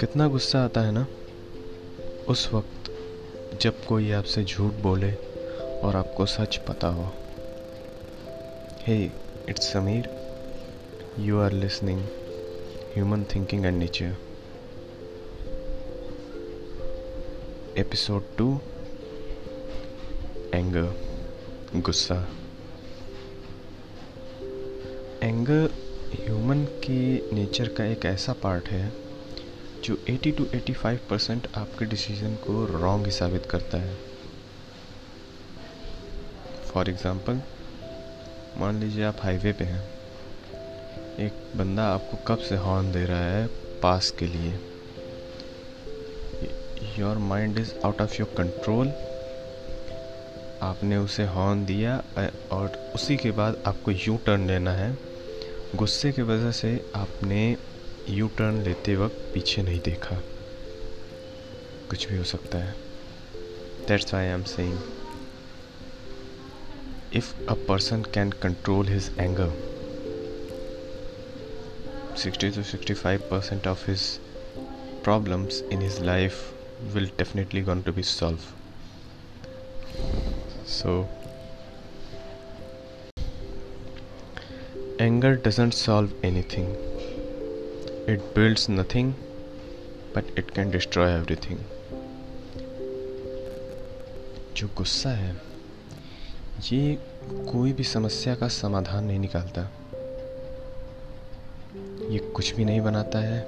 कितना गुस्सा आता है ना? उस वक्त जब कोई आपसे झूठ बोले और आपको सच पता हो। Hey it's Sameer you are listening human thinking and nature episode two anger गुस्सा एंगर ह्यूमन की नेचर का एक ऐसा पार्ट है जो 80 टू 85 परसेंट आपके डिसीज़न को रॉन्ग साबित करता है। फॉर एग्ज़ाम्पल मान लीजिए आप हाईवे पे हैं। एक बंदा आपको कब से हॉर्न दे रहा है पास के लिए? Your mind is out of your control आपने उसे हॉर्न दिया, और उसी के बाद आपको यू टर्न लेना है। गुस्से की वजह से आपने यू टर्न लेते वक्त पीछे नहीं देखा। कुछ भी हो सकता है। That's I am saying if a person can control his anger sixty to sixty five percent of his problems in his life will definitely gone to be solve so anger doesn't solve anything It builds nothing, but it can destroy everything. जो गुस्सा है ये कोई भी समस्या का समाधान नहीं निकालता ये कुछ भी नहीं बनाता है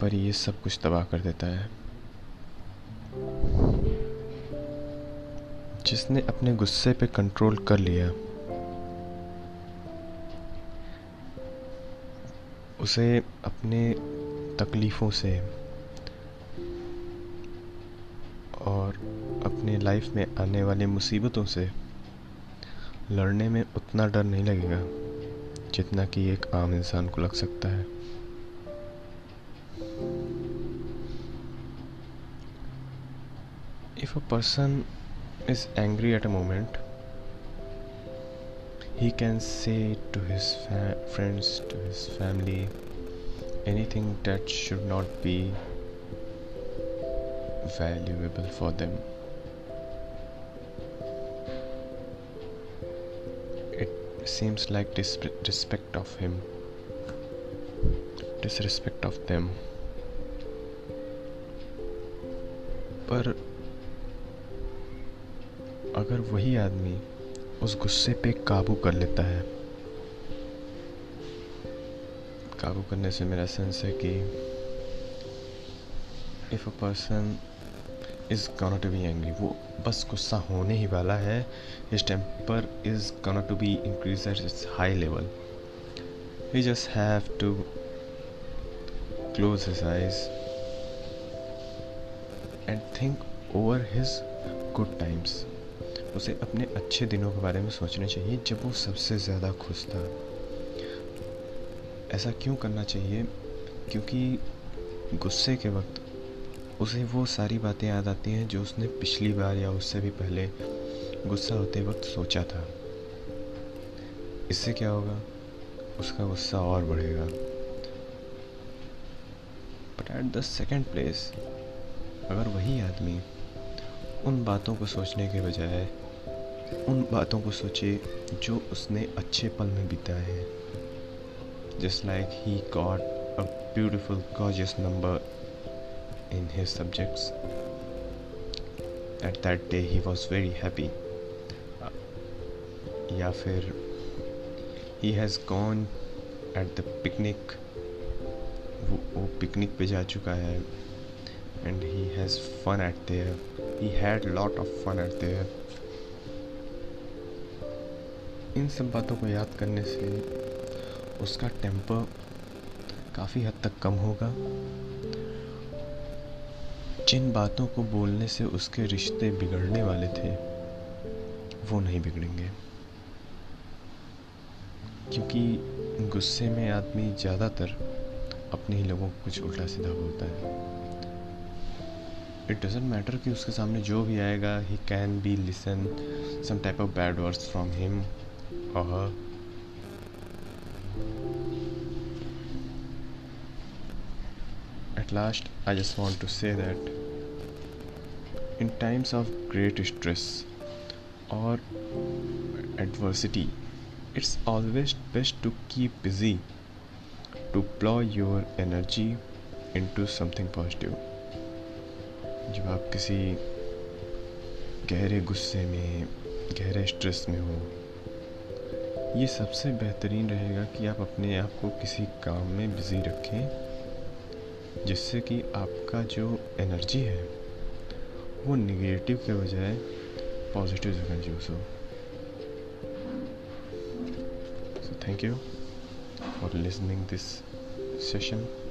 पर ये सब कुछ तबाह कर देता है जिसने अपने गुस्से पे कंट्रोल कर लिया उसे अपने तकलीफ़ों से और अपने लाइफ में आने वाली मुसीबतों से लड़ने में उतना डर नहीं लगेगा जितना कि एक आम इंसान को लग सकता है। If a person is angry at a moment he can say to his friends, to his family, anything that should not be valuable for them. It seems like disrespect of him, disrespect of them. पर अगर वही आदमी उस गुस्से पे काबू कर लेता है। काबू करने से मेरा सेंस है कि if a person is gone to be angry वो बस गुस्सा होने ही वाला है। His temper is gone to be increase at its high level he just have to close his eyes and think over his good times उसे अपने अच्छे दिनों के बारे में सोचना चाहिए जब वो सबसे ज़्यादा खुश था। ऐसा क्यों करना चाहिए? क्योंकि गुस्से के वक्त उसे वो सारी बातें याद आती हैं जो उसने पिछली बार या उससे भी पहले गुस्सा होते वक्त सोचा था। इससे क्या होगा? उसका गुस्सा और बढ़ेगा। But at the second place अगर वही आदमी उन बातों को सोचने के बजाय उन बातों को सोचे जो उसने अच्छे पल में बिताए हैं। Just like he got a beautiful gorgeous number in his subjects at that day he was very happy या फिर he has gone at the picnic वो, वो पिकनिक पे जा चुका है। And he has fun at there he had lot of fun at there इन सब बातों को याद करने से उसका टेम्पर काफ़ी हद तक कम होगा। जिन बातों को बोलने से उसके रिश्ते बिगड़ने वाले थे, वो नहीं बिगड़ेंगे। क्योंकि गुस्से में आदमी ज़्यादातर अपने ही लोगों को कुछ उल्टा सीधा बोलता है। इट डजेंट मैटर कि उसके सामने जो भी आएगा he can be listen some type of bad words from him और at last I just want to say that in times of great stress और adversity it's always best to keep busy to plough your energy into something positive जब आप किसी गहरे गुस्से में, गहरे stress में हो, ये सबसे बेहतरीन रहेगा कि आप अपने आप को किसी काम में बिज़ी रखें, जिससे कि आपका जो एनर्जी है, वो निगेटिव के बजाय पॉजिटिव से कंज्यूस हो so. Thank you for listening this session